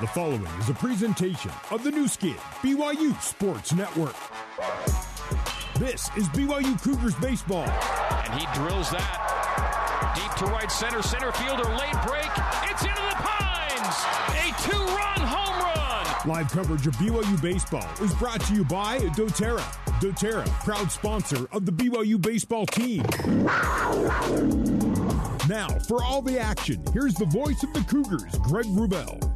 The following is a presentation of the Nu Skin, BYU Sports Network. This is BYU Cougars baseball. And he drills that deep to right center. Center fielder late break. It's into the pines. A two-run home run. Live coverage of BYU baseball is brought to you by DoTerra. DoTerra, proud sponsor of the BYU baseball team. Now, for all the action, here's the voice of the Cougars, Greg Wrubell.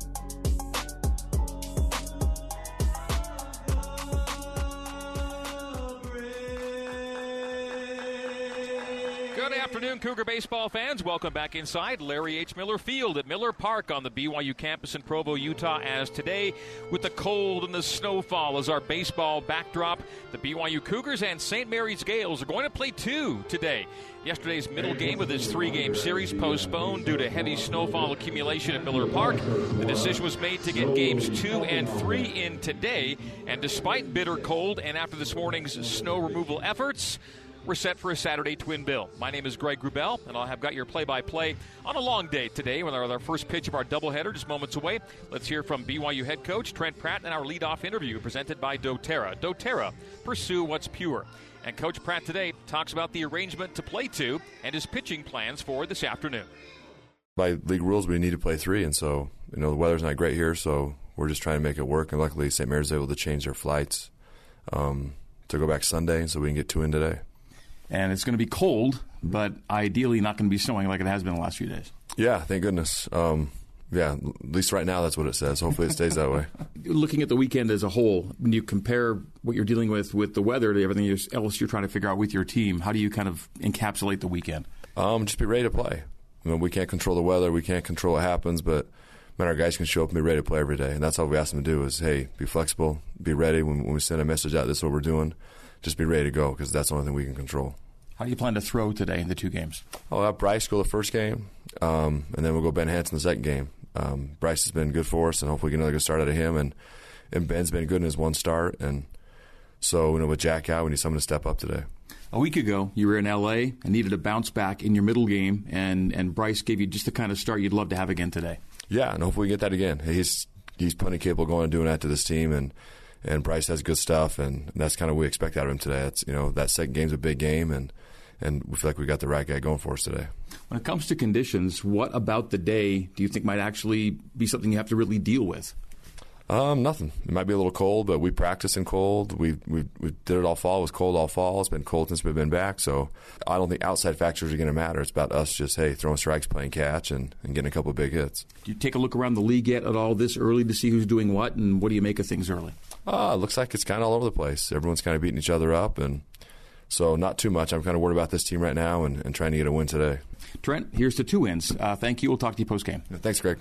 Baseball fans. Welcome back inside Larry H. Miller Field at Miller Park on the BYU campus in Provo, Utah. As today, with the cold and the snowfall as our baseball backdrop, the BYU Cougars and St. Mary's Gales are going to play two today. Yesterday's middle game of this three game series postponed due to heavy snowfall accumulation at Miller Park. The decision was made to get games two and three in today, and despite bitter cold and after this morning's snow removal efforts, we're set for a Saturday twin bill. My name is Greg Wrubell, and I'll have got your play by play on a long day today with our, our first pitch of our doubleheader just moments away. Let's hear from BYU head coach Trent Pratt in our leadoff interview presented by doTERRA. doTERRA, pursue what's pure. And Coach Pratt today talks about the arrangement to play two and his pitching plans for this afternoon. By league rules, we need to play three, and so you know the weather's not great here, so we're just trying to make it work. And luckily, St. Mary's able to change their flights um, to go back Sunday, so we can get two in today and it's going to be cold, but ideally not going to be snowing like it has been the last few days. Yeah, thank goodness. Um, yeah, at least right now that's what it says. Hopefully it stays that way. Looking at the weekend as a whole, when you compare what you're dealing with with the weather to everything else you're trying to figure out with your team, how do you kind of encapsulate the weekend? Um, just be ready to play. I mean, we can't control the weather, we can't control what happens, but man, our guys can show up and be ready to play every day, and that's all we ask them to do is, hey, be flexible, be ready. When, when we send a message out, this is what we're doing. Just be ready to go because that's the only thing we can control. How do you plan to throw today in the two games? I'll have Bryce go the first game, um, and then we'll go Ben Hanson the second game. Um, Bryce has been good for us, and hopefully we get another good start out of him. And, and Ben's been good in his one start, and so you know with Jack out, we need someone to step up today. A week ago, you were in LA and needed a bounce back in your middle game, and, and Bryce gave you just the kind of start you'd love to have again today. Yeah, and hopefully we get that again. He's he's plenty capable of going and doing that to this team, and and Bryce has good stuff, and, and that's kind of what we expect out of him today. That's you know that second game's a big game, and and we feel like we got the right guy going for us today. When it comes to conditions, what about the day do you think might actually be something you have to really deal with? Um, nothing. It might be a little cold, but we practice in cold. We we we did it all fall. It was cold all fall. It's been cold since we've been back. So I don't think outside factors are going to matter. It's about us just hey throwing strikes, playing catch, and, and getting a couple big hits. Do you take a look around the league yet at all this early to see who's doing what, and what do you make of things early? Uh, it looks like it's kind of all over the place. Everyone's kind of beating each other up, and so not too much. I'm kind of worried about this team right now and, and trying to get a win today. Trent, here's to two wins. Uh, thank you. We'll talk to you post game. Thanks, Greg.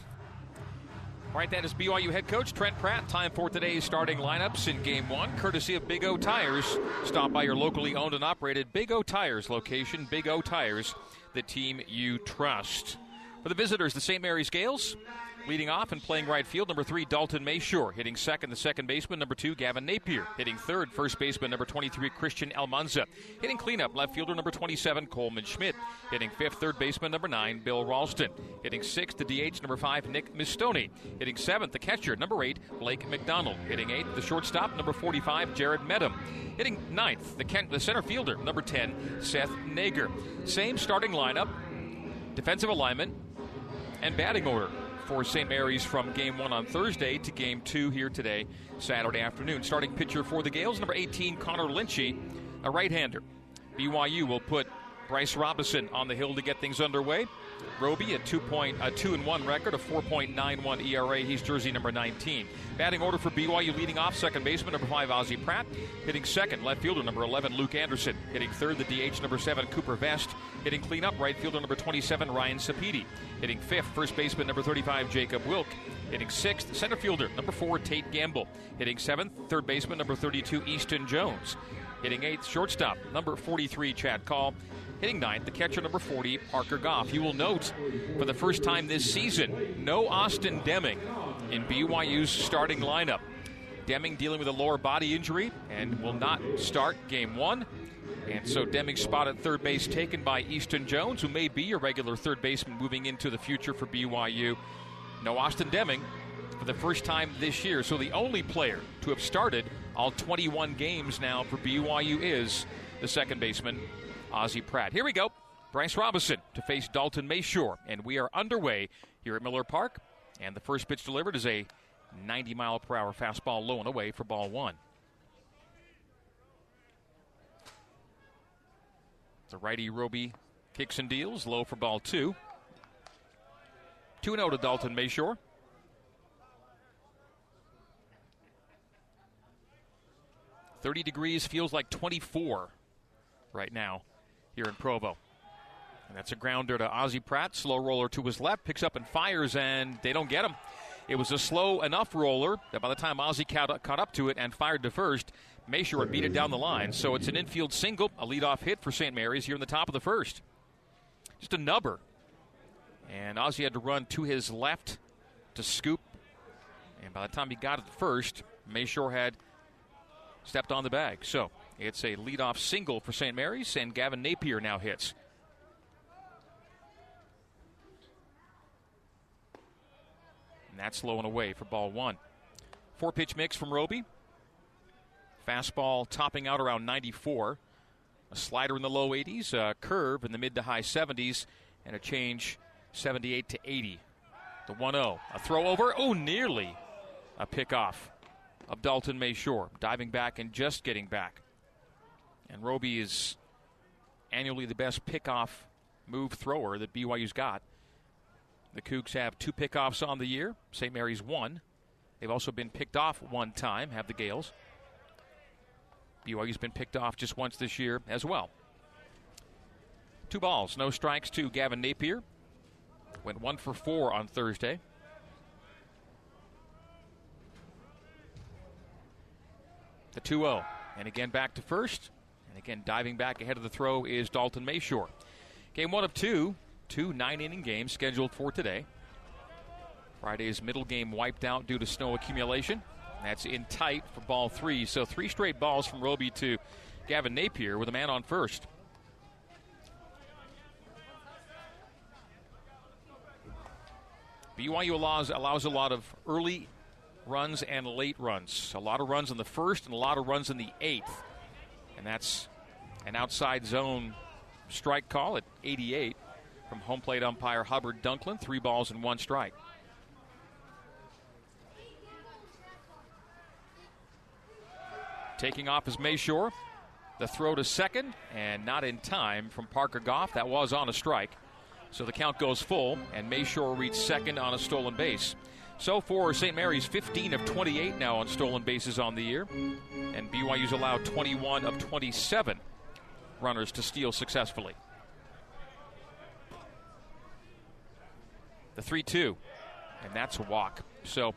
All right, that is BYU head coach Trent Pratt. Time for today's starting lineups in game one, courtesy of Big O Tires. Stop by your locally owned and operated Big O Tires location. Big O Tires, the team you trust. For the visitors, the St. Mary's Gales. Leading off and playing right field, number three, Dalton Mayshore. Hitting second, the second baseman, number two, Gavin Napier. Hitting third, first baseman, number 23, Christian Almanza. Hitting cleanup, left fielder, number 27, Coleman Schmidt. Hitting fifth, third baseman, number nine, Bill Ralston. Hitting sixth, the DH, number five, Nick Mistoni. Hitting seventh, the catcher, number eight, Blake McDonald. Hitting eighth, the shortstop, number 45, Jared Medham. Hitting ninth, the, the center fielder, number 10, Seth Nager. Same starting lineup, defensive alignment, and batting order for St. Mary's from game one on Thursday to game two here today, Saturday afternoon. Starting pitcher for the Gales, number 18, Connor Lynchy, a right hander. BYU will put Bryce Robinson on the hill to get things underway. Roby, a two point, a two and one record, a 4.91 ERA. He's jersey number 19. Batting order for BYU, leading off second baseman number five Ozzie Pratt, hitting second left fielder number 11 Luke Anderson, hitting third the DH number seven Cooper Vest, hitting cleanup right fielder number 27 Ryan Sapedi, hitting fifth first baseman number 35 Jacob Wilk, hitting sixth center fielder number four Tate Gamble, hitting seventh third baseman number 32 Easton Jones, hitting eighth shortstop number 43 Chad Call, Hitting ninth, the catcher number 40, Parker Goff. You will note for the first time this season, no Austin Deming in BYU's starting lineup. Deming dealing with a lower body injury and will not start game one. And so Deming spotted third base taken by Easton Jones, who may be a regular third baseman moving into the future for BYU. No Austin Deming for the first time this year. So the only player to have started all 21 games now for BYU is the second baseman, Ozzie Pratt. Here we go. Bryce Robinson to face Dalton Mayshore, and we are underway here at Miller Park. And the first pitch delivered is a 90 mile per hour fastball low and away for ball one. The righty Roby kicks and deals low for ball two. 2 0 to Dalton Mayshore. Thirty degrees feels like 24 right now here in Provo. And that's a grounder to Ozzie Pratt. Slow roller to his left, picks up and fires, and they don't get him. It was a slow enough roller that by the time Ozzie caught, caught up to it and fired to first, Mayshore beat it down the line. So it's an infield single, a leadoff hit for St. Mary's here in the top of the first. Just a nubber. And Ozzie had to run to his left to scoop. And by the time he got it first, Mayshore had stepped on the bag. So it's a leadoff single for St. Mary's, and Gavin Napier now hits. And that's low and away for ball one. Four pitch mix from Roby. Fastball topping out around 94. A slider in the low 80s, a curve in the mid to high 70s, and a change 78 to 80. The 1 0. A throw over. Oh, nearly a pickoff of Dalton Mayshore. Diving back and just getting back. And Roby is annually the best pickoff move thrower that BYU's got. The Cougs have two pickoffs on the year. St. Mary's one. They've also been picked off one time, have the Gales. BYU's been picked off just once this year as well. Two balls, no strikes to Gavin Napier. Went one for four on Thursday. The 2 0. And again back to first. Again diving back ahead of the throw is Dalton Mayshore. Game one of two. Two nine inning games scheduled for today. Friday's middle game wiped out due to snow accumulation. That's in tight for ball three. So three straight balls from Roby to Gavin Napier with a man on first. BYU allows, allows a lot of early runs and late runs. A lot of runs in the first and a lot of runs in the eighth. And that's an outside zone strike call at 88 from home plate umpire Hubbard Dunklin. Three balls and one strike. Taking off is Mayshore. The throw to second, and not in time from Parker Goff. That was on a strike. So the count goes full, and Mayshore reached second on a stolen base. So for St. Mary's, 15 of 28 now on stolen bases on the year, and BYU's allowed 21 of 27 runners to steal successfully. The 3 2, and that's a walk. So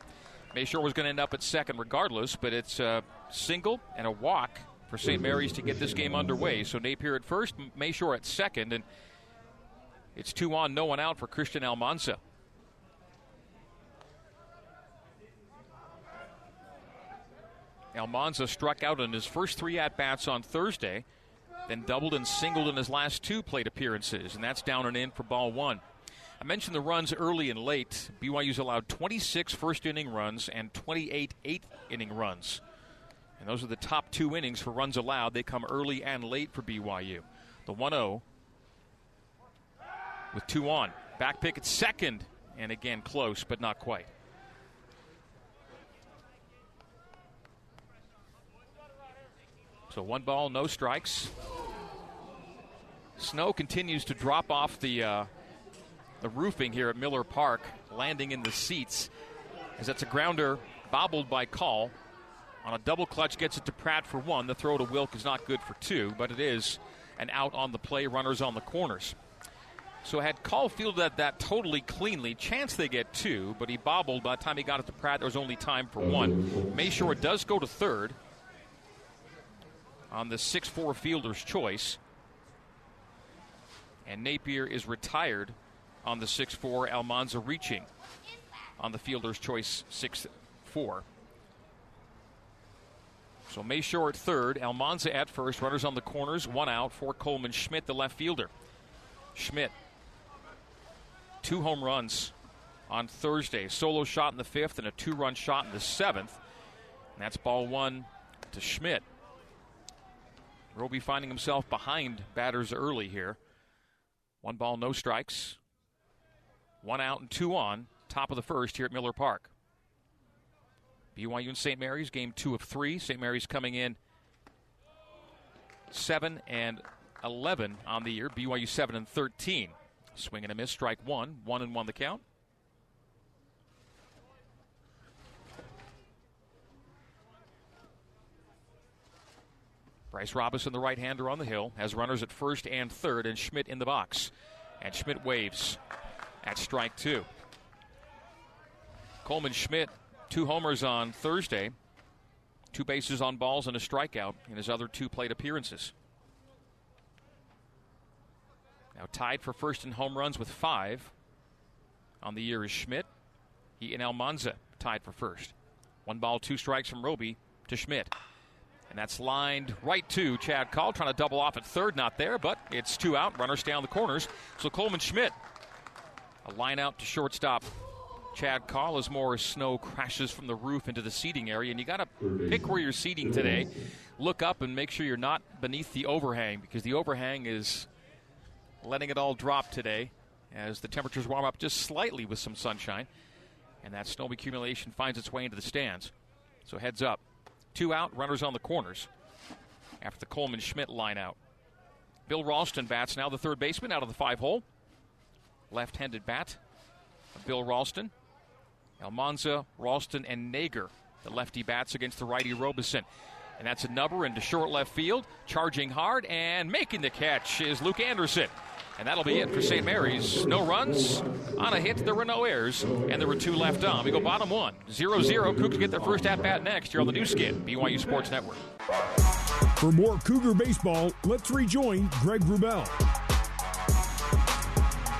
Mayshore was going to end up at second regardless, but it's a single and a walk for St. Mary's to get this game underway. So Napier at first, Mayshore at second, and it's two on, no one out for Christian Almanza. Almanza struck out in his first three at bats on Thursday, then doubled and singled in his last two plate appearances, and that's down and in for ball one. I mentioned the runs early and late. BYU's allowed 26 first inning runs and 28 eighth inning runs. And those are the top two innings for runs allowed. They come early and late for BYU. The 1 0 with two on. Back pick at second, and again close, but not quite. So one ball, no strikes. Snow continues to drop off the uh, the roofing here at Miller Park, landing in the seats. As that's a grounder bobbled by Call. On a double clutch, gets it to Pratt for one. The throw to Wilk is not good for two, but it is an out on the play, runners on the corners. So had Call fielded that, that totally cleanly, chance they get two, but he bobbled. By the time he got it to Pratt, there was only time for one. Mayshore does go to third on the 6 4 fielder's choice. And Napier is retired on the 6 4. Almanza reaching on the fielder's choice 6 4. So Mayshore at third, Almanza at first, runners on the corners, one out for Coleman Schmidt, the left fielder. Schmidt, two home runs on Thursday. Solo shot in the fifth and a two run shot in the seventh. And that's ball one to Schmidt. Roby finding himself behind batters early here. One ball, no strikes. One out and two on. Top of the first here at Miller Park. BYU and St. Mary's, game two of three. St. Mary's coming in 7 and 11 on the year. BYU 7 and 13. Swing and a miss, strike one. One and one the count. Bryce Robinson, the right hander on the hill, has runners at first and third, and Schmidt in the box. And Schmidt waves at strike two. Coleman Schmidt, two homers on Thursday, two bases on balls, and a strikeout in his other two plate appearances. Now tied for first in home runs with five on the year is Schmidt. He and Almanza tied for first. One ball, two strikes from Roby to Schmidt. And that's lined right to Chad Call, trying to double off at third, not there, but it's two out. Runners down the corners. So Coleman Schmidt, a line out to shortstop. Chad Call as more snow crashes from the roof into the seating area, and you got to pick where you're seating today. Look up and make sure you're not beneath the overhang because the overhang is letting it all drop today as the temperatures warm up just slightly with some sunshine, and that snow accumulation finds its way into the stands. So heads up. Two out, runners on the corners after the Coleman Schmidt line out. Bill Ralston bats now, the third baseman out of the five hole. Left handed bat of Bill Ralston. Almanza, Ralston, and Nager, the lefty bats against the righty Robeson. And that's a number into short left field. Charging hard and making the catch is Luke Anderson. And that'll be it for St. Mary's. No runs on a hit. There were no errors, and there were two left on. We go bottom one. 0 0. Cougs get their first at bat next here on the Nu Skin, BYU Sports Network. For more Cougar baseball, let's rejoin Greg Wrubell.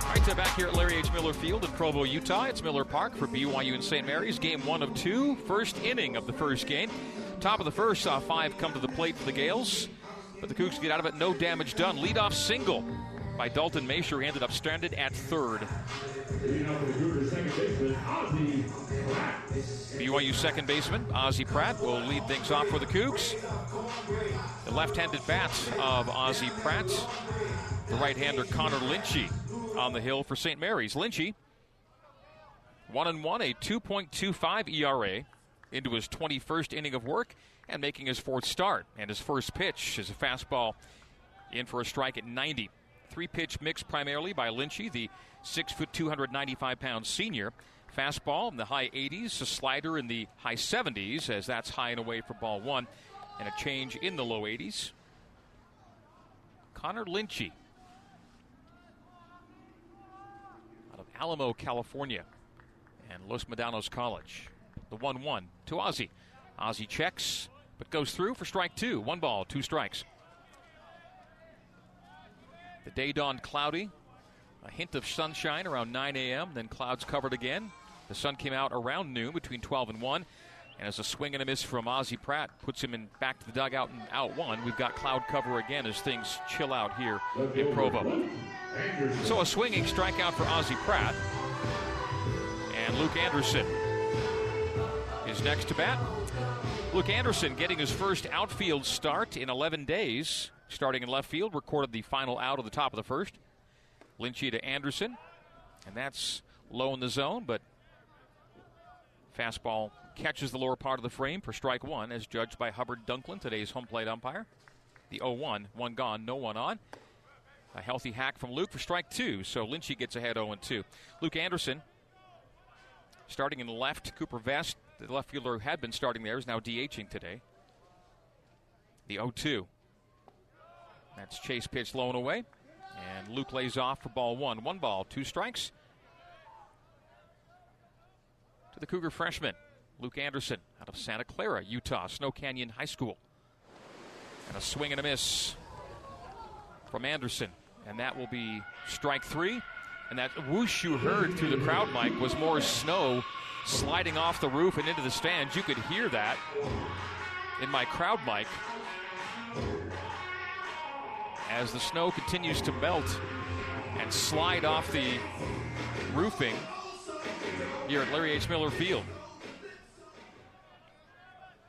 All right, so back here at Larry H. Miller Field in Provo, Utah. It's Miller Park for BYU and St. Mary's. Game one of two, first inning of the first game. Top of the first, saw five come to the plate for the Gales, but the Cougs get out of it, no damage done. Leadoff single by Dalton Mayshore ended up stranded at third. BYU second baseman Ozzie Pratt will lead things off for the Cougs. The left-handed bats of Ozzie Pratt, the right-hander Connor Lynchy on the hill for St. Mary's. Lynchy, one and one, a 2.25 ERA into his 21st inning of work and making his fourth start. And his first pitch is a fastball in for a strike at 90. Three pitch mix primarily by Lynchy, the 6 foot 295 pound senior. Fastball in the high 80s, a slider in the high 70s, as that's high and away for ball one, and a change in the low 80s. Connor Lynchy out of Alamo, California, and Los Medanos College. The 1 1 to Ozzie. Ozzie checks, but goes through for strike two. One ball, two strikes. The day dawned cloudy. A hint of sunshine around 9 a.m., then clouds covered again. The sun came out around noon between 12 and 1. And as a swing and a miss from Ozzie Pratt puts him in back to the dugout and out one, we've got cloud cover again as things chill out here in Provo. So a swinging strikeout for Ozzie Pratt. And Luke Anderson is next to bat. Luke Anderson getting his first outfield start in 11 days starting in left field, recorded the final out of the top of the first. Lynchy to Anderson, and that's low in the zone, but fastball catches the lower part of the frame for strike one, as judged by Hubbard Dunklin, today's home plate umpire. The 0 1, one gone, no one on. A healthy hack from Luke for strike two, so Lynchy gets ahead 0 2. Luke Anderson starting in left. Cooper Vest, the left fielder who had been starting there, is now DHing today. The 0 2. That's chase pitch low and away. And Luke lays off for ball one. One ball, two strikes. To the Cougar freshman, Luke Anderson out of Santa Clara, Utah, Snow Canyon High School. And a swing and a miss from Anderson. And that will be strike three. And that whoosh you heard through the crowd mic was more snow sliding off the roof and into the stands. You could hear that in my crowd mic as the snow continues to melt and slide off the roofing. here at Larry H. Miller Field.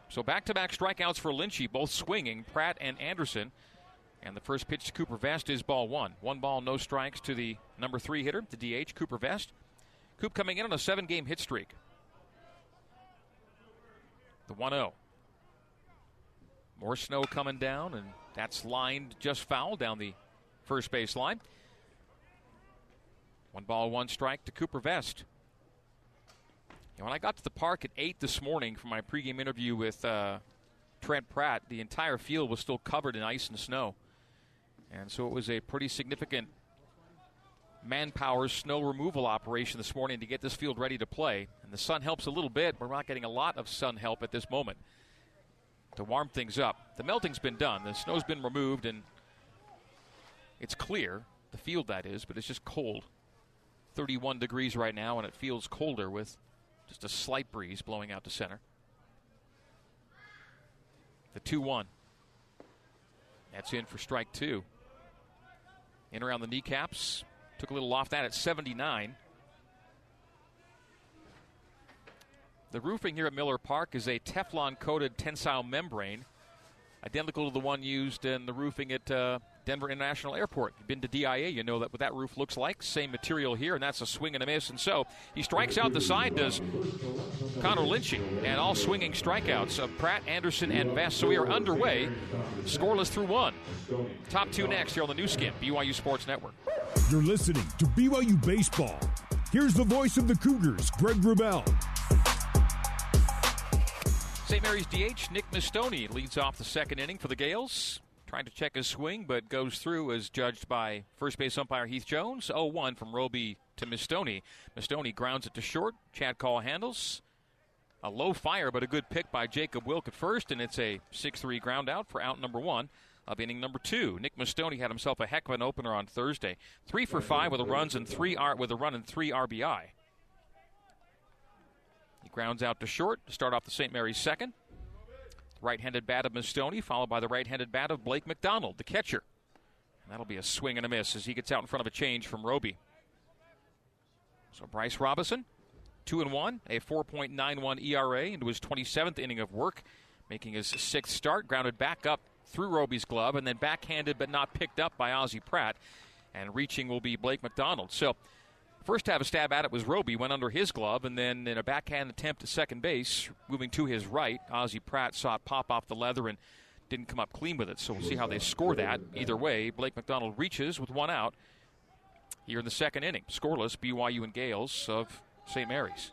So back to back strikeouts for Lynchy, both swinging, Pratt and Anderson. And the first pitch to Cooper Vest is ball one. One ball, no strikes to the number three hitter, the DH, Cooper Vest. Coop coming in on a seven game hit streak. The 1 0. More snow coming down, and that's lined just foul down the first base line. One ball, one strike to Cooper Vest. And when I got to the park at 8 this morning for my pregame interview with uh, Trent Pratt, the entire field was still covered in ice and snow. And so it was a pretty significant manpower snow removal operation this morning to get this field ready to play. And the sun helps a little bit. We're not getting a lot of sun help at this moment to warm things up. The melting's been done, the snow's been removed, and it's clear, the field that is, but it's just cold. 31 degrees right now, and it feels colder with just a slight breeze blowing out to center. The 2 1. That's in for strike two. In around the kneecaps. Took a little off that at 79. The roofing here at Miller Park is a Teflon coated tensile membrane, identical to the one used in the roofing at uh, Denver International Airport. You've been to DIA, you know that what that roof looks like. Same material here, and that's a swing and a miss. And so he strikes out the side, does Connor Lynchy, and all swinging strikeouts of Pratt, Anderson, and Vest. So we are underway, scoreless through one. Top two next here on the Nu Skin, BYU Sports Network. You're listening to BYU Baseball. Here's the voice of the Cougars, Greg Wrubell. St. Mary's DH Nick Mistoni leads off the second inning for the Gales. Trying to check his swing, but goes through as judged by first base umpire Heath Jones. 0 1 from Roby to Mistoni. Mistoni grounds it to short. Chad Call handles. A low fire, but a good pick by Jacob Wilk at first, and it's a 6 3 ground out for out number one of inning number two. Nick Mistoni had himself a heck of an opener on Thursday. Three for five with a runs and three R with a run and three RBI. Grounds out to short to start off the St. Mary's second. Right handed bat of Mistoni, followed by the right handed bat of Blake McDonald, the catcher. And that'll be a swing and a miss as he gets out in front of a change from Roby. So Bryce Robinson, 2 and 1, a 4.91 ERA into his 27th inning of work, making his sixth start, grounded back up through Roby's glove, and then backhanded but not picked up by Ozzie Pratt. And reaching will be Blake McDonald. So First to have a stab at it was Roby, went under his glove, and then in a backhand attempt at second base, moving to his right, Ozzie Pratt saw it pop off the leather and didn't come up clean with it. So we'll see how they score that. Either way, Blake McDonald reaches with one out here in the second inning. Scoreless, BYU and Gales of St. Mary's.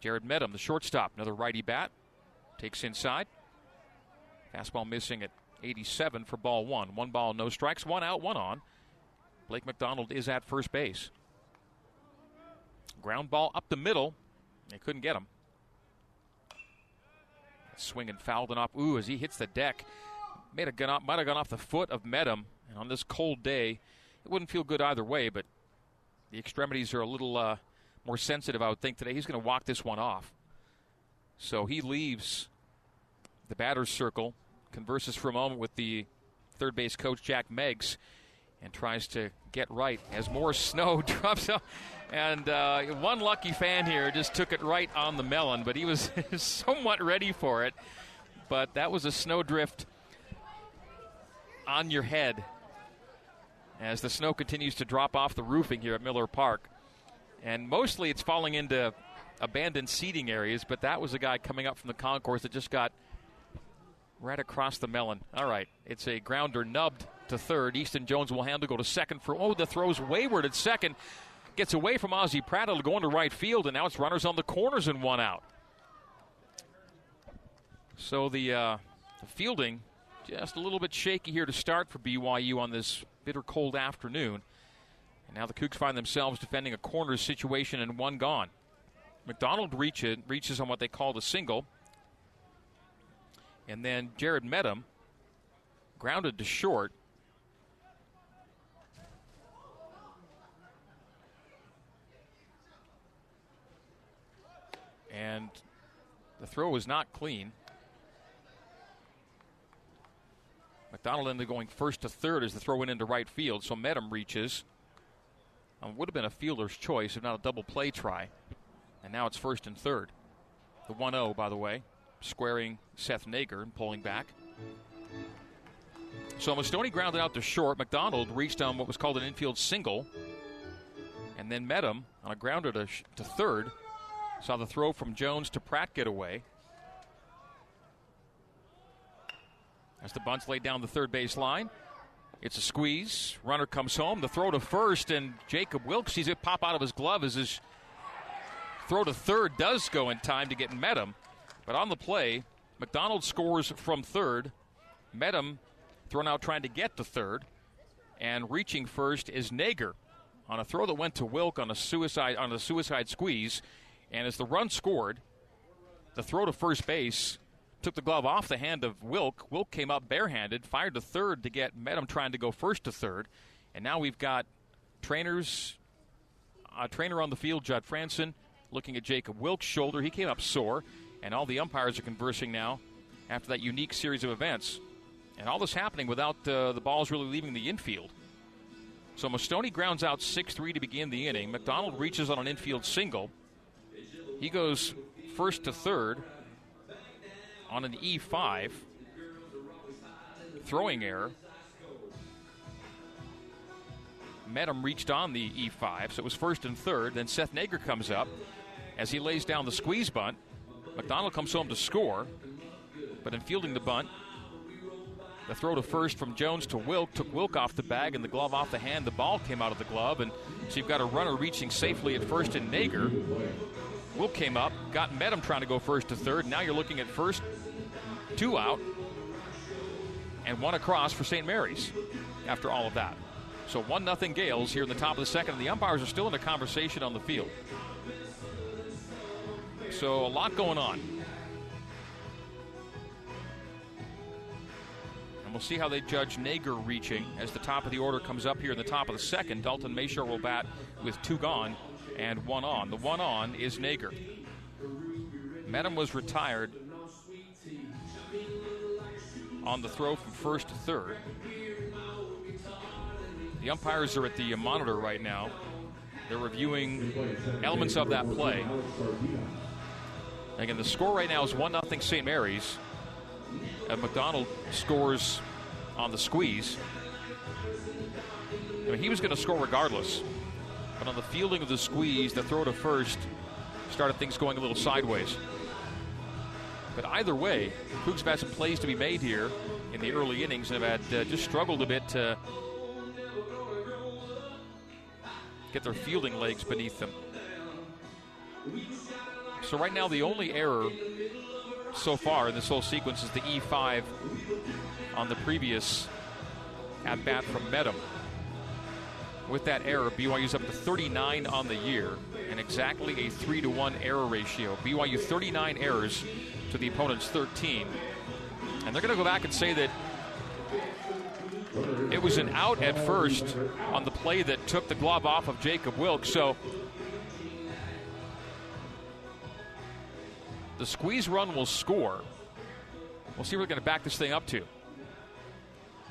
Jared Medham, the shortstop, another righty bat, takes inside. Fastball missing at 87 for ball one. One ball, no strikes, one out, one on. Blake McDonald is at first base. Ground ball up the middle. They couldn't get him. Swinging fouled and off. Ooh, as he hits the deck. Made a gun off, might have gone off the foot of Medham. And on this cold day, it wouldn't feel good either way, but the extremities are a little uh, more sensitive, I would think, today. He's going to walk this one off. So he leaves the batter's circle, converses for a moment with the third base coach, Jack Meggs and tries to get right as more snow drops out. And uh, one lucky fan here just took it right on the melon, but he was somewhat ready for it. But that was a snowdrift on your head as the snow continues to drop off the roofing here at Miller Park. And mostly it's falling into abandoned seating areas, but that was a guy coming up from the concourse that just got right across the melon. All right, it's a grounder nubbed to third. Easton Jones will handle, go to second for, oh, the throw's wayward at second. Gets away from Ozzie Pratt. It'll go into right field, and now it's runners on the corners and one out. So the, uh, the fielding just a little bit shaky here to start for BYU on this bitter cold afternoon. And now the Cougs find themselves defending a corner situation and one gone. McDonald reaches, reaches on what they call a single. And then Jared Medham grounded to short. And the throw was not clean. McDonald ended going first to third as the throw went into right field, so Medham reaches. Um, would have been a fielder's choice, if not a double play try. And now it's first and third. The 1 0, by the way, squaring Seth Nager and pulling back. So Mistoni grounded out to short. McDonald reached on what was called an infield single and then Medham on a grounder to, to third. Saw the throw from Jones to Pratt get away. As the bunt's laid down the third base line, it's a squeeze. Runner comes home. The throw to first, and Jacob Wilks sees it pop out of his glove as his throw to third does go in time to get Medham. But on the play, McDonald scores from third. Medham thrown out trying to get to third. And reaching first is Nager on a throw that went to Wilk on a suicide on a suicide squeeze. And as the run scored, the throw to first base took the glove off the hand of Wilk. Wilk came up barehanded, fired to third to get Medham trying to go first to third. And now we've got trainers, a trainer on the field, Judd Franson, looking at Jacob Wilk's shoulder. He came up sore, and all the umpires are conversing now after that unique series of events. And all this happening without uh, the balls really leaving the infield. So Mistoni grounds out 6 3 to begin the inning. McDonald reaches on an infield single. He goes first to third on an E5. Throwing error. Medham reached on the E5, so it was first and third. Then Seth Nager comes up as he lays down the squeeze bunt. McDonald comes home to score, but in fielding the bunt, the throw to first from Jones to Wilk took Wilk off the bag and the glove off the hand. The ball came out of the glove, and so you've got a runner reaching safely at first in Nager. Wilk came up, got Medham trying to go first to third. Now you're looking at first, two out, and one across for St. Mary's after all of that. So 1 nothing Gales here in the top of the second, and the umpires are still in a conversation on the field. So a lot going on. And we'll see how they judge Nager reaching as the top of the order comes up here in the top of the second. Dalton Mayshore will bat with two gone and one on. The one on is Nager. Medham was retired on the throw from first to third. The umpires are at the monitor right now. They're reviewing elements of that play. Again, the score right now is 1 0 St. Mary's. And McDonald scores on the squeeze. I mean, he was going to score regardless. But on the fielding of the squeeze, the throw to first started things going a little sideways. But either way, Cougs have had some plays to be made here in the early innings and have had uh, just struggled a bit to get their fielding legs beneath them. So right now, the only error so far in this whole sequence is the E5 on the previous at bat from Medham. With that error, BYU's up to 39 on the year and exactly a 3 to 1 error ratio. BYU 39 errors to the opponent's 13. And they're going to go back and say that it was an out at first on the play that took the glove off of Jacob Wilkes. So the squeeze run will score. We'll see what we're going to back this thing up to.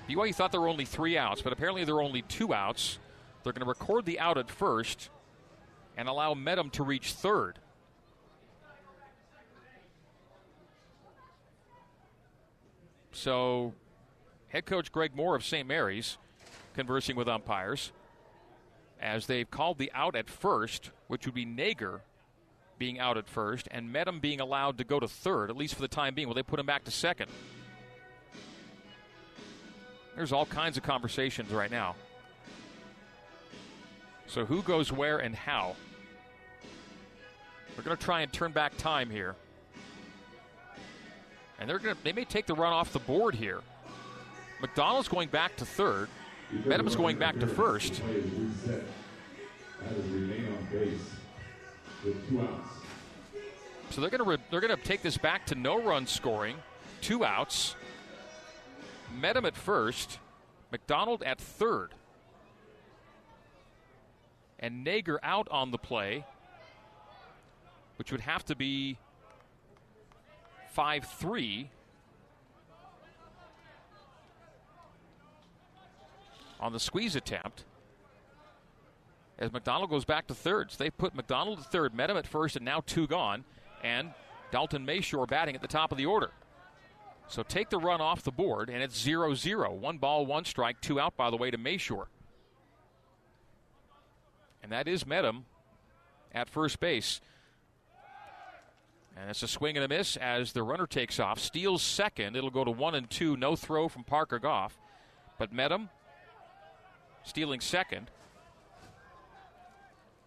BYU thought there were only three outs, but apparently there are only two outs. They're going to record the out at first and allow Medham to reach third. So, head coach Greg Moore of St. Mary's conversing with umpires as they've called the out at first, which would be Nager being out at first, and Medham being allowed to go to third, at least for the time being. Will they put him back to second? There's all kinds of conversations right now. So who goes where and how? We're going to try and turn back time here. And they're going to they may take the run off the board here. McDonald's going back to third. Medham's going back to first. So they're going to re- they're going to take this back to no run scoring, two outs. Medham at first, McDonald at third. And Nager out on the play, which would have to be 5 3. On the squeeze attempt, as McDonald goes back to thirds. They put McDonald at third, Medham at first, and now two gone. And Dalton Mayshore batting at the top of the order. So take the run off the board, and it's 0 0. One ball, one strike, two out, by the way, to Mayshore. And that is Medham at first base. And it's a swing and a miss as the runner takes off. Steals second. It'll go to one and two. No throw from Parker Goff. But Medham stealing second.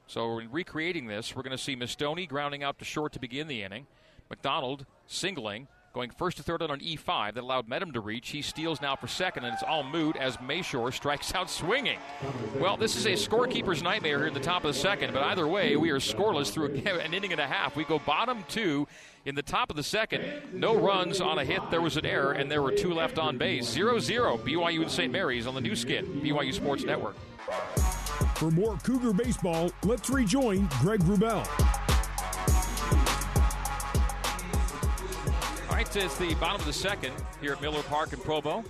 So in recreating this, we're going to see Mistoni grounding out to short to begin the inning. McDonald singling, going first to third on an E5 that allowed Medham to reach. He steals now for second, and it's all moot as Mayshore strikes out swinging. Well, this is a scorekeeper's nightmare here in the top of the second, but either way, we are scoreless through an inning and a half. We go bottom two in the top of the second. No runs on a hit. There was an error, and there were two left on base. 0 0 BYU and St. Mary's on the Nu Skin, BYU Sports Network. For more Cougar baseball, let's rejoin Greg Wrubell. It's the bottom of the second here at Miller Park in Provo.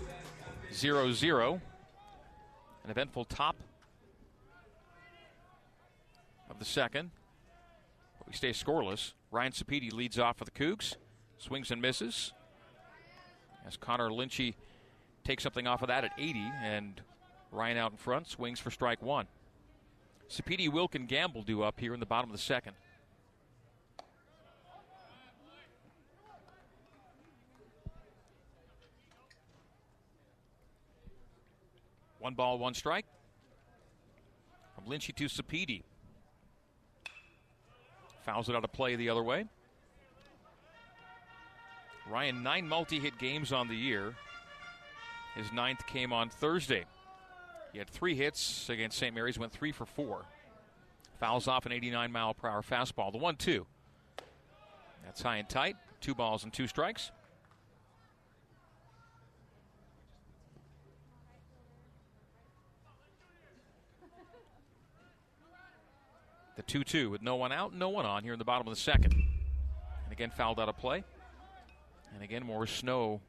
0 0. An eventful top of the second. But we stay scoreless. Ryan Sapedi leads off for the Cougs. Swings and misses. As Connor Lynchy takes something off of that at 80, and Ryan out in front swings for strike one. Sapedi, Wilk, and Gamble do up here in the bottom of the second. One ball, one strike. From Lynchy to Sapedi. Fouls it out of play the other way. Ryan, nine multi hit games on the year. His ninth came on Thursday. He had three hits against St. Mary's, went three for four. Fouls off an 89 mile per hour fastball. The one two. That's high and tight. Two balls and two strikes. The 2 2 with no one out, no one on here in the bottom of the second. And again, fouled out of play. And again, more snow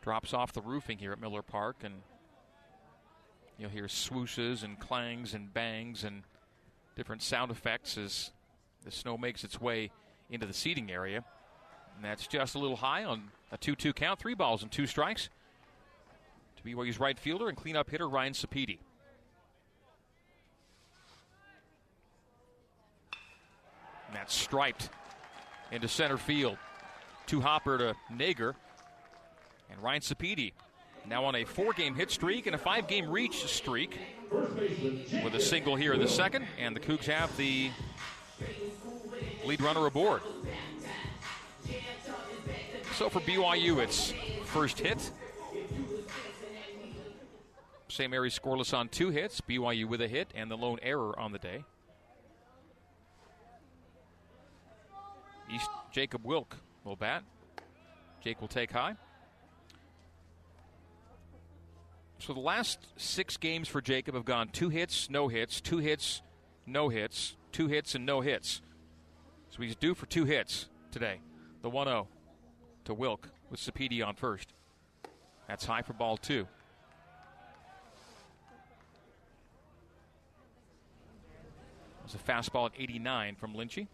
drops off the roofing here at Miller Park. And you'll hear swooshes and clangs and bangs and different sound effects as the snow makes its way into the seating area. And that's just a little high on a 2 2 count. Three balls and two strikes to BYU's right fielder and cleanup hitter Ryan Sapedi. And that's striped into center field. Two hopper to Nager. And Ryan Sapedi now on a four game hit streak and a five game reach streak with a single here in the second. And the Cougs have the lead runner aboard. So for BYU, it's first hit. St. Mary's scoreless on two hits. BYU with a hit and the lone error on the day. East Jacob Wilk will bat. Jake will take high. So the last six games for Jacob have gone two hits, no hits, two hits, no hits, two hits, and no hits. So he's due for two hits today. The 1 0 to Wilk with Sapedi on first. That's high for ball two. It was a fastball at 89 from Lynchy.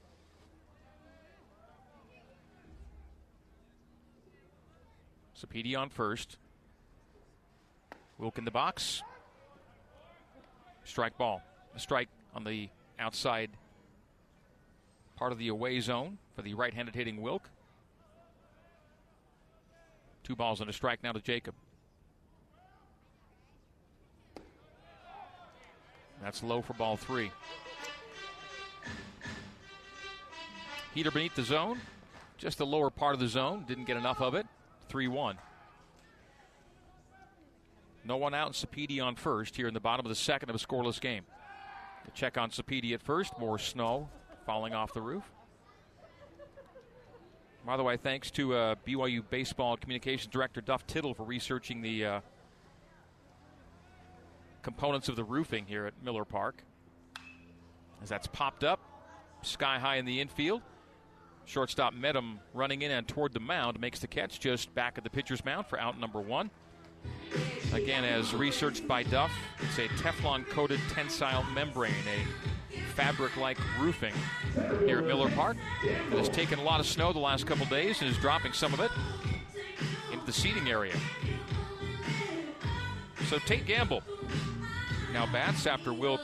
Sapedi on first. Wilk in the box. Strike ball. A strike on the outside part of the away zone for the right handed hitting Wilk. Two balls and a strike now to Jacob. That's low for ball three. Heater beneath the zone. Just the lower part of the zone. Didn't get enough of it. 3 1. No one out, Sapedi on first here in the bottom of the second of a scoreless game. The check on Sapedi at first. More snow falling off the roof. By the way, thanks to uh, BYU Baseball Communications Director Duff Tittle for researching the uh, components of the roofing here at Miller Park. As that's popped up, sky high in the infield. Shortstop Medham running in and toward the mound makes the catch just back of the pitcher's mound for out number one. Again, as researched by Duff, it's a Teflon coated tensile membrane, a fabric like roofing here at Miller Park. It has taken a lot of snow the last couple days and is dropping some of it into the seating area. So Tate Gamble now bats after Wilk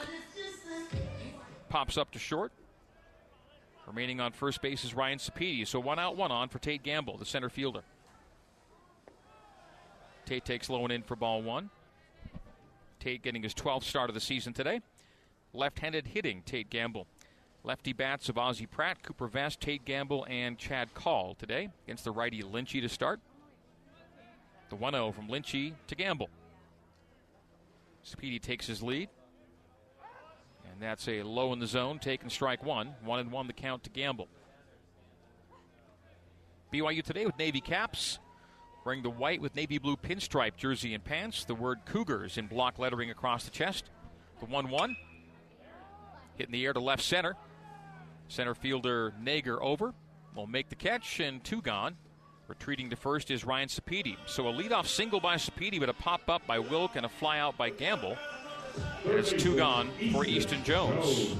pops up to short. Remaining on first base is Ryan Sapedi. So one out, one on for Tate Gamble, the center fielder. Tate takes low and in for ball one. Tate getting his 12th start of the season today. Left handed hitting, Tate Gamble. Lefty bats of Ozzie Pratt, Cooper Vest, Tate Gamble, and Chad Call today against the righty Lynchy to start. The 1 0 from Lynchy to Gamble. Sapedi takes his lead. And that's a low in the zone, taking strike one. One and one the count to Gamble. BYU today with Navy caps, wearing the white with navy blue pinstripe jersey and pants. The word Cougars in block lettering across the chest. The 1 1. Hitting the air to left center. Center fielder Nager over. Will make the catch, and two gone. Retreating to first is Ryan Sapedi. So a leadoff single by Sapedi, but a pop up by Wilk and a fly out by Gamble. And it's two gone for Easton Jones.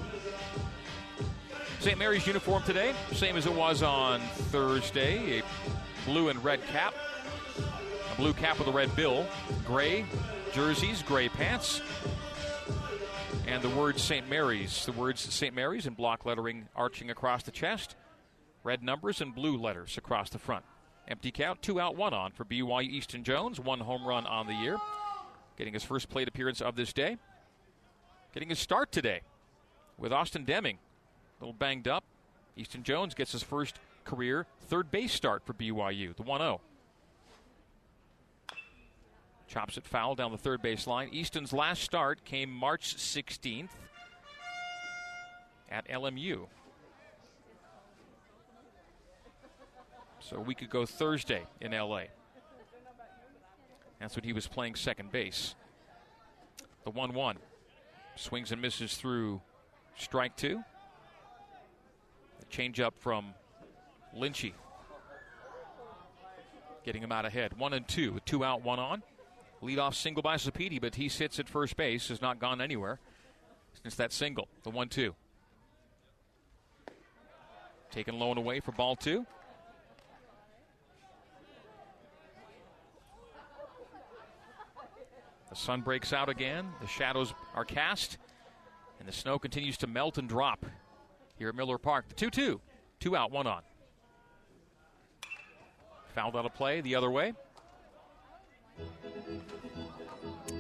St. Mary's uniform today, same as it was on Thursday. A blue and red cap, a blue cap with a red bill, gray jerseys, gray pants, and the words St. Mary's. The words St. Mary's in block lettering arching across the chest, red numbers and blue letters across the front. Empty count, two out, one on for BYU Easton Jones, one home run on the year. Getting his first plate appearance of this day. Getting his start today with Austin Deming. A little banged up. Easton Jones gets his first career third base start for BYU, the 1 0. Chops it foul down the third base line. Easton's last start came March 16th at LMU. So we could go Thursday in LA. That's when he was playing second base. The 1 1. Swings and misses through strike two. The changeup from Lynchy. Getting him out ahead. One and two, with two out, one on. Leadoff single by Sapedi, but he sits at first base, has not gone anywhere since that single. The 1 2. Taken low and away for ball two. The sun breaks out again. The shadows are cast. And the snow continues to melt and drop here at Miller Park. The 2 2. Two out, one on. Fouled out of play the other way.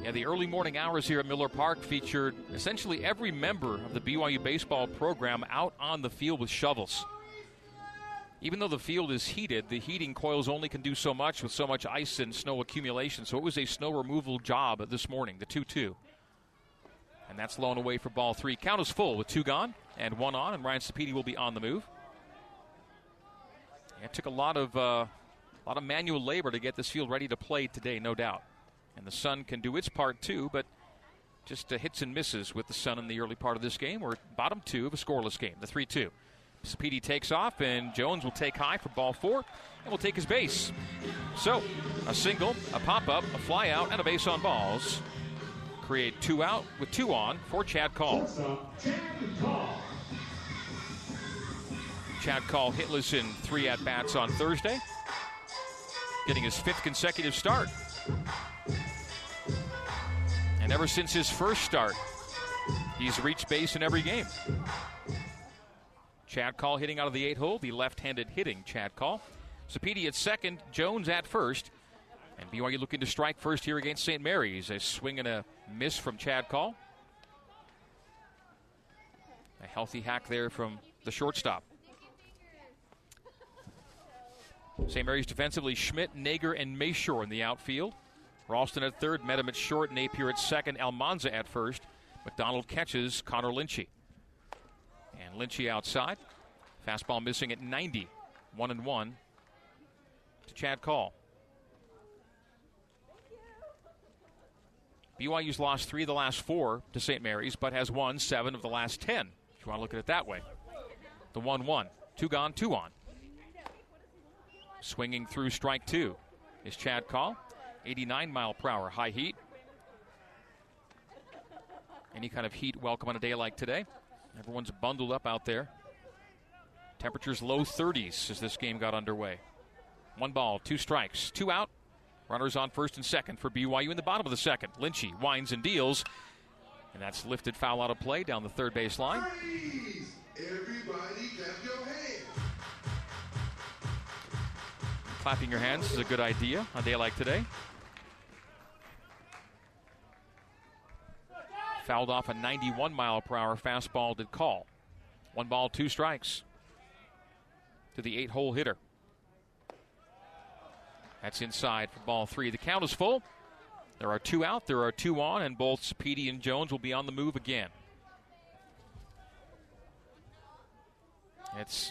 Yeah, the early morning hours here at Miller Park featured essentially every member of the BYU baseball program out on the field with shovels. Even though the field is heated, the heating coils only can do so much with so much ice and snow accumulation. So it was a snow removal job this morning, the 2 2. And that's low and away for ball three. Count is full with two gone and one on, and Ryan Sapedi will be on the move. It took a lot of uh, a lot of manual labor to get this field ready to play today, no doubt. And the sun can do its part too, but just uh, hits and misses with the sun in the early part of this game. We're bottom two of a scoreless game, the 3 2. Sapedi takes off, and Jones will take high for ball four and will take his base. So, a single, a pop up, a fly out, and a base on balls create two out with two on for Chad Call. Chad Call hitless in three at bats on Thursday, getting his fifth consecutive start. And ever since his first start, he's reached base in every game. Chad Call hitting out of the eight hole, the left handed hitting Chad Call. Sapedi at second, Jones at first. And BYU looking to strike first here against St. Mary's. A swing and a miss from Chad Call. A healthy hack there from the shortstop. St. Mary's defensively, Schmidt, Nager, and Mayshore in the outfield. Ralston at third, Medham at short, Napier at second, Almanza at first. McDonald catches Connor Lynchy. And Lynchy outside. Fastball missing at 90. One and one to Chad Call. BYU's lost three of the last four to St. Mary's, but has won seven of the last ten, if you want to look at it that way. The 1 1. Two gone, two on. Swinging through strike two is Chad Call. 89 mile per hour high heat. Any kind of heat welcome on a day like today. Everyone's bundled up out there. Temperatures low 30s as this game got underway. One ball, two strikes, two out. Runners on first and second for BYU in the bottom of the second. Lynchy winds and deals. And that's lifted foul out of play down the third base line. Everybody clap your hands. Clapping your hands is a good idea on a day like today. Fouled off a 91 mile per hour fastball did call. One ball, two strikes to the eight hole hitter. That's inside for ball three. The count is full. There are two out, there are two on, and both Sapedi and Jones will be on the move again. It's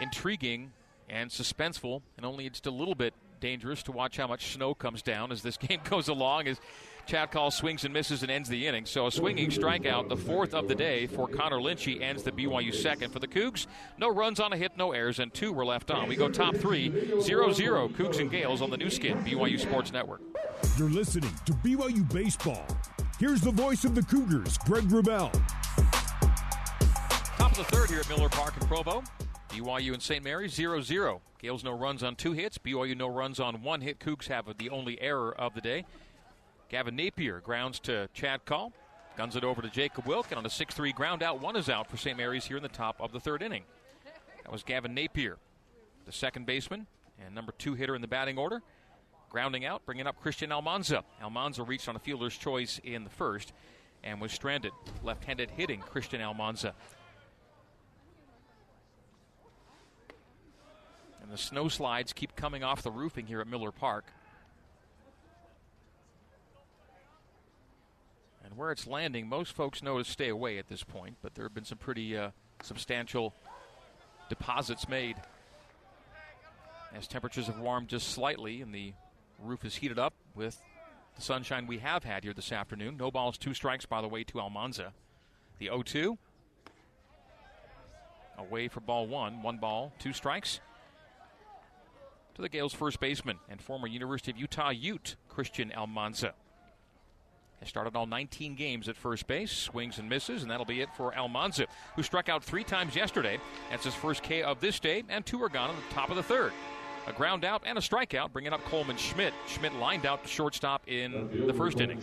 intriguing and suspenseful, and only just a little bit dangerous to watch how much snow comes down as this game goes along. As Chad Call swings and misses and ends the inning. So a swinging strikeout, the fourth of the day for Connor Lynchy, ends the BYU second for the Cougs. No runs on a hit, no errors, and two were left on. We go top three, 0 0 Cougs and Gales on the Nu Skin, BYU Sports Network. You're listening to BYU Baseball. Here's the voice of the Cougars, Greg Wrubell. Top of the third here at Miller Park in Provo. BYU and St. Mary's 0 0. Gales no runs on two hits. BYU no runs on one hit. Cougs have the only error of the day. Gavin Napier grounds to Chad Call. Guns it over to Jacob Wilk, and on a 6 3 ground out, one is out for St. Mary's here in the top of the third inning. That was Gavin Napier, the second baseman and number two hitter in the batting order. Grounding out, bringing up Christian Almanza. Almanza reached on a fielder's choice in the first and was stranded. Left handed hitting Christian Almanza. And the snow slides keep coming off the roofing here at Miller Park. And where it's landing, most folks know to stay away at this point, but there have been some pretty uh, substantial deposits made as temperatures have warmed just slightly and the roof is heated up with the sunshine we have had here this afternoon. No balls, two strikes, by the way, to Almanza. The 0 2. Away for ball one. One ball, two strikes to the Gales' first baseman and former University of Utah Ute, Christian Almanza. Has started all 19 games at first base, swings and misses, and that'll be it for Almanza, who struck out three times yesterday. That's his first K of this day, and two are gone on the top of the third. A ground out and a strikeout, bringing up Coleman Schmidt. Schmidt lined out to shortstop in the first inning.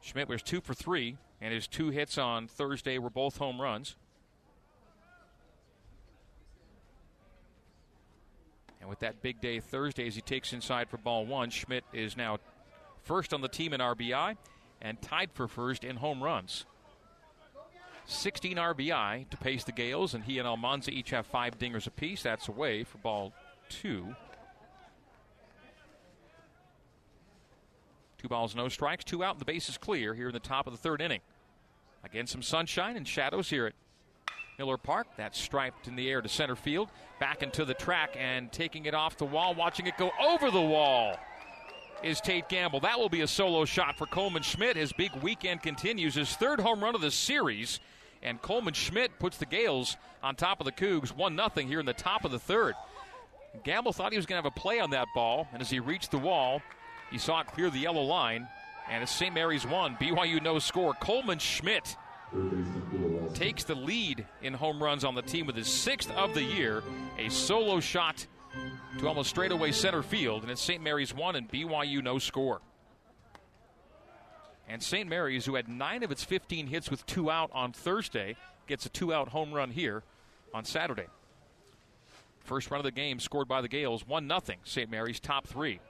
Schmidt was two for three, and his two hits on Thursday were both home runs. And with that big day Thursday as he takes inside for ball one, Schmidt is now first on the team in RBI and tied for first in home runs. 16 RBI to pace the Gales, and he and Almanza each have five dingers apiece. That's away for ball two. Two balls, no strikes, two out, and the base is clear here in the top of the third inning. Again, some sunshine and shadows here at Miller Park. That's striped in the air to center field. Back into the track and taking it off the wall, watching it go over the wall is Tate Gamble. That will be a solo shot for Coleman Schmidt. His big weekend continues. His third home run of the series. And Coleman Schmidt puts the Gales on top of the Cougs, 1 0 here in the top of the third. Gamble thought he was going to have a play on that ball, and as he reached the wall, he saw it clear the yellow line. And it's St. Mary's 1, BYU no score. Coleman Schmidt takes the lead in home runs on the team with his sixth of the year. A solo shot to almost straightaway center field, and it's St. Mary's 1 and BYU no score. And St. Mary's, who had nine of its 15 hits with two out on Thursday, gets a two out home run here on Saturday. First run of the game scored by the Gales, 1 0. St. Mary's top three.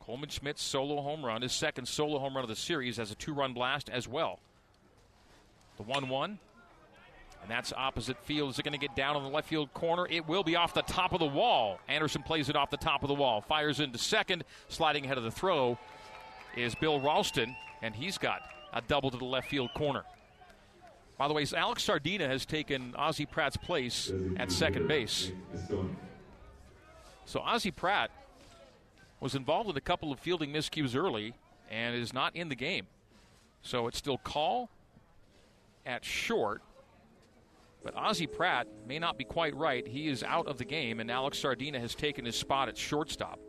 Coleman Schmidt's solo home run, his second solo home run of the series, as a two run blast as well. The 1 1. And that's opposite field. Is it going to get down on the left field corner? It will be off the top of the wall. Anderson plays it off the top of the wall. Fires into second. Sliding ahead of the throw is Bill Ralston, and he's got a double to the left field corner. By the way, Alex Sardina has taken Ozzie Pratt's place at second base. So Ozzie Pratt was involved in a couple of fielding miscues early and is not in the game. So it's still call at short But Ozzie Pratt may not be quite right. He is out of the game, and Alex Sardina has taken his spot at shortstop.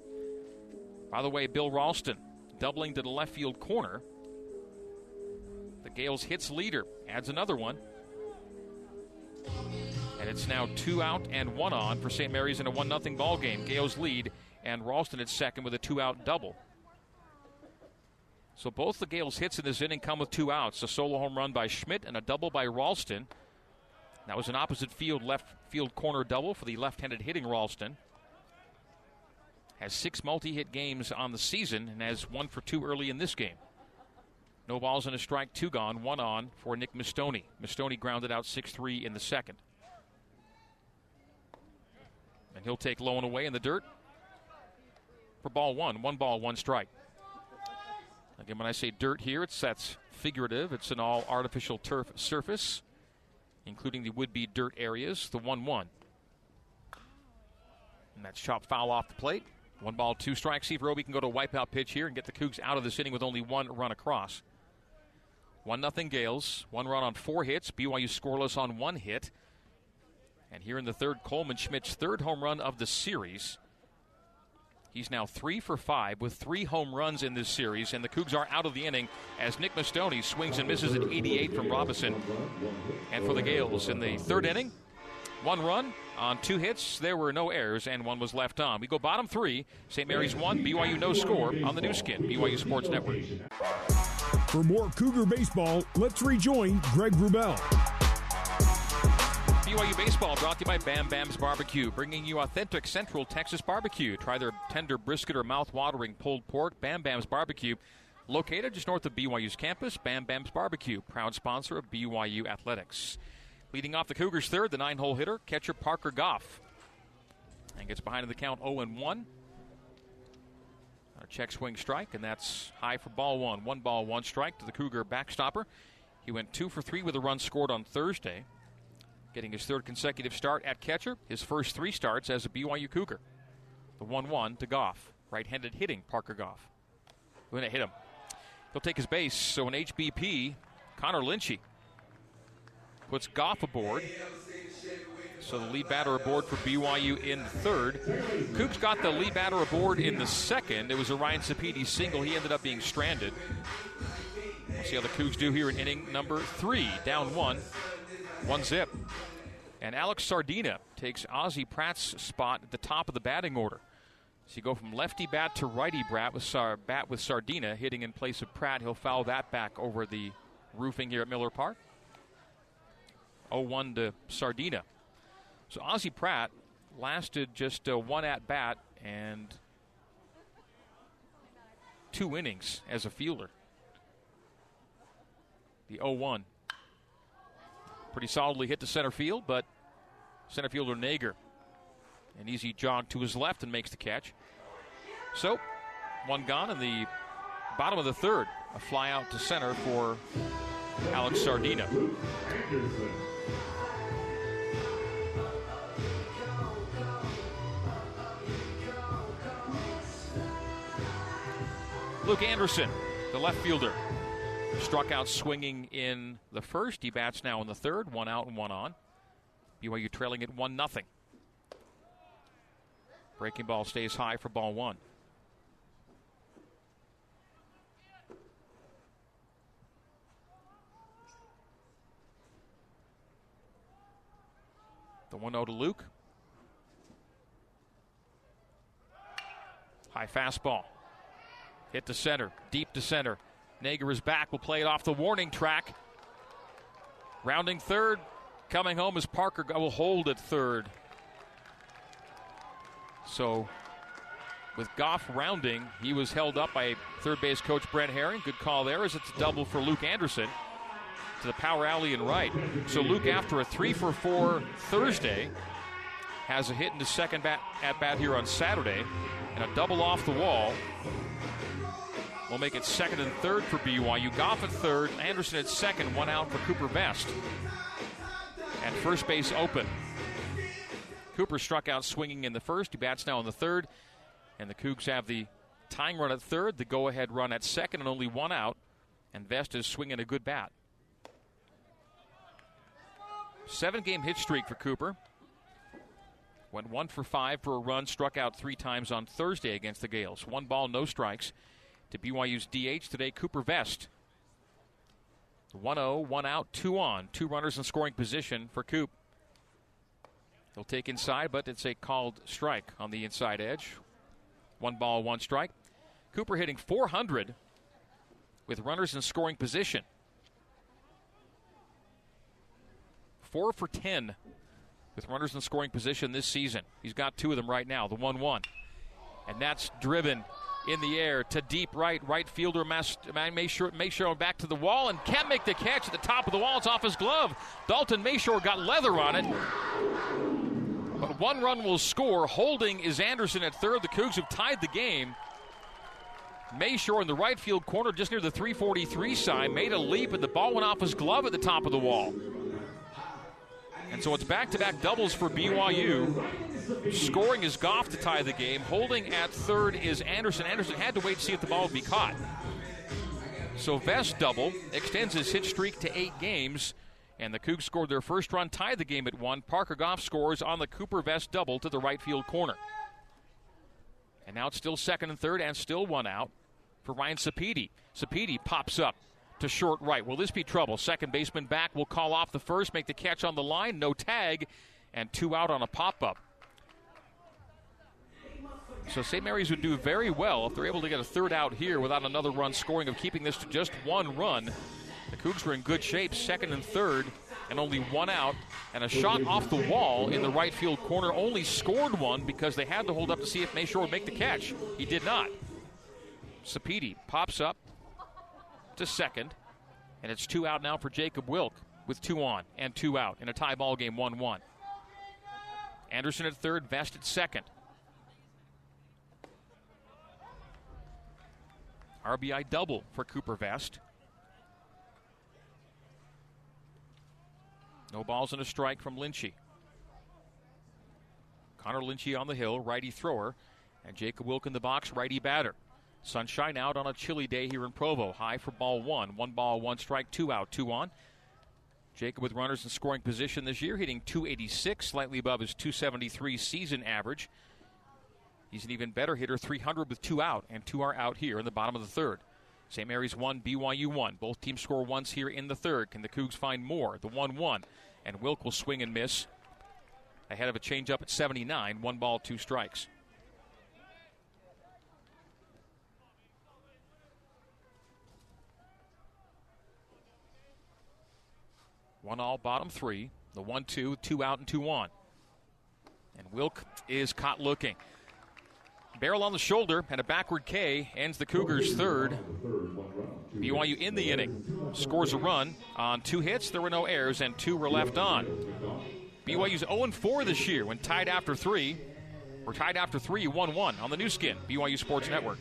By the way, Bill Ralston doubling to the left field corner. The Gales hits leader adds another one. And it's now two out and one on for St. Mary's in a 1 0 ball game. Gales lead, and Ralston at second with a two out double. So both the Gales' hits in this inning come with two outs a solo home run by Schmidt and a double by Ralston. That was an opposite field left field corner double for the left handed hitting Ralston. Has six multi hit games on the season and has one for two early in this game. No balls and a strike, two gone, one on for Nick Mistoni. Mistoni grounded out 6 3 in the second. And he'll take low and away in the dirt for ball one. One ball, one strike. Again, when I say dirt here, it's that's figurative. It's an all artificial turf surface, including the would be dirt areas. The 1 1. And that's chopped foul off the plate. One ball, two strikes. See if Roby can go to a wipeout pitch here and get the Cougs out of this inning with only one run across. 1 0 Gales. One run on four hits. BYU scoreless on one hit. And here in the third, Coleman Schmidt's third home run of the series. He's now three for five with three home runs in this series, and the Cougs are out of the inning as Nick Mistoni swings and misses at 88 from Robinson. And for the Gales in the third inning, one run on two hits. There were no errors, and one was left on. We go bottom three. St. Mary's one, BYU no score on the Nu Skin, BYU Sports Network. For more Cougar baseball, let's rejoin Greg Wrubell. BYU Baseball brought to you by Bam Bam's Barbecue, bringing you authentic Central Texas barbecue. Try their tender brisket or mouth-watering pulled pork. Bam Bam's Barbecue, located just north of BYU's campus. Bam Bam's Barbecue, proud sponsor of BYU Athletics. Leading off the Cougars' third, the nine-hole hitter, catcher Parker Goff, and gets behind in the count 0 and 1. A check swing strike, and that's high for ball one. One ball, one strike to the Cougar backstopper. He went two for three with a run scored on Thursday getting his third consecutive start at catcher, his first three starts as a BYU Cougar. The 1 1 to Goff. Right handed hitting Parker Goff. Going to hit him. He'll take his base, so an HBP, Connor Lynchy, puts Goff aboard. So the lead batter aboard for BYU in the third. Cougs got the lead batter aboard in the second. It was a Ryan Sapedi single. He ended up being stranded. We'll see how the Cougs do here in inning number three. Down one, one zip. And Alex Sardina takes Ozzie Pratt's spot at the top of the batting order. So you go from lefty bat to righty bat with, Sar- bat with Sardina hitting in place of Pratt. He'll foul that back over the roofing here at Miller Park. 0 1 to Sardina. So Ozzie Pratt lasted just uh, one at bat and two innings as a fielder. The 0 1 pretty solidly hit to center field, but center fielder Nager, an easy jog to his left and makes the catch. So, one gone in the bottom of the third. A fly out to center for Alex Sardina. Luke Anderson, the left fielder, Struck out swinging in the first. He bats now in the third. One out and one on. BYU trailing at 1 0. Breaking ball stays high for ball one. The 1 0 to Luke. High fastball. Hit to center. Deep to center. Nager is back. We'll play it off the warning track. Rounding third. Coming home is Parker. Will hold at third. So, with Goff rounding, he was held up by third base coach Brent Herring. Good call there as it's a double for Luke Anderson to the power alley and right. So, Luke, after a three for four Thursday, has a hit in second bat, at bat here on Saturday and a double off the wall will make it second and third for BYU. Goff at third, Anderson at second, one out for Cooper Vest. And first base open. Cooper struck out swinging in the first. He bats now in the third. And the Cougs have the tying run at third, the go ahead run at second, and only one out. And Vest is swinging a good bat. Seven game hit streak for Cooper. Went one for five for a run, struck out three times on Thursday against the Gales. One ball, no strikes to BYU's DH today, Cooper Vest. 1 0, one out, two on. Two runners in scoring position for Coop. He'll take inside, but it's a called strike on the inside edge. One ball, one strike. Cooper hitting 400 with runners in scoring position. Four for 10 with runners in scoring position this season. He's got two of them right now, the 1 1. And that's driven in the air to deep right. Right fielder Mayshore, Mayshore back to the wall and can't make the catch at the top of the wall. It's off his glove. Dalton Mayshore got leather on it. But one run will score. Holding is Anderson at third. The Cougs have tied the game. Mayshore in the right field corner, just near the 343 sign, made a leap, and the ball went off his glove at the top of the wall. And so it's back to back doubles for BYU. Scoring is Goff to tie the game. Holding at third is Anderson. Anderson had to wait to see if the ball would be caught. So Vest double extends his hit streak to eight games. And the Cougs scored their first run, tied the game at one. Parker Goff scores on the Cooper Vest double to the right field corner. And now it's still second and third, and still one out for Ryan Sapedi. Sapedi pops up to short right. Will this be trouble? Second baseman back will call off the first, make the catch on the line, no tag, and two out on a pop up. So St. Mary's would do very well if they're able to get a third out here without another run scoring of keeping this to just one run. The Cougs were in good shape, second and third, and only one out. And a shot off the wall in the right field corner only scored one because they had to hold up to see if Mayshore would make the catch. He did not. Sapedi pops up to second, and it's two out now for Jacob Wilk with two on and two out in a tie ball game 1 1. Anderson at third, Vest at second. RBI double for Cooper Vest. No balls and a strike from Lynchy. Connor Lynchy on the hill, righty thrower, and Jacob Wilk in the box, righty batter. Sunshine out on a chilly day here in Provo. High for ball one. One ball, one strike, two out, two on. Jacob with runners in scoring position this year, hitting 286, slightly above his 273 season average. He's an even better hitter, 300 with two out, and two are out here in the bottom of the third. St. Mary's 1, BYU 1. Both teams score once here in the third. Can the Cougs find more? The 1 1. And Wilk will swing and miss ahead of a changeup at 79. One ball, two strikes. One all, bottom three. The one two, two out and two on. And Wilk is caught looking. Barrel on the shoulder and a backward K ends the Cougars' third. BYU in the inning scores a run on two hits. There were no errors and two were left on. BYU's 0 4 this year when tied after three. We're tied after three, 1 1 on the Nu Skin, BYU Sports Network.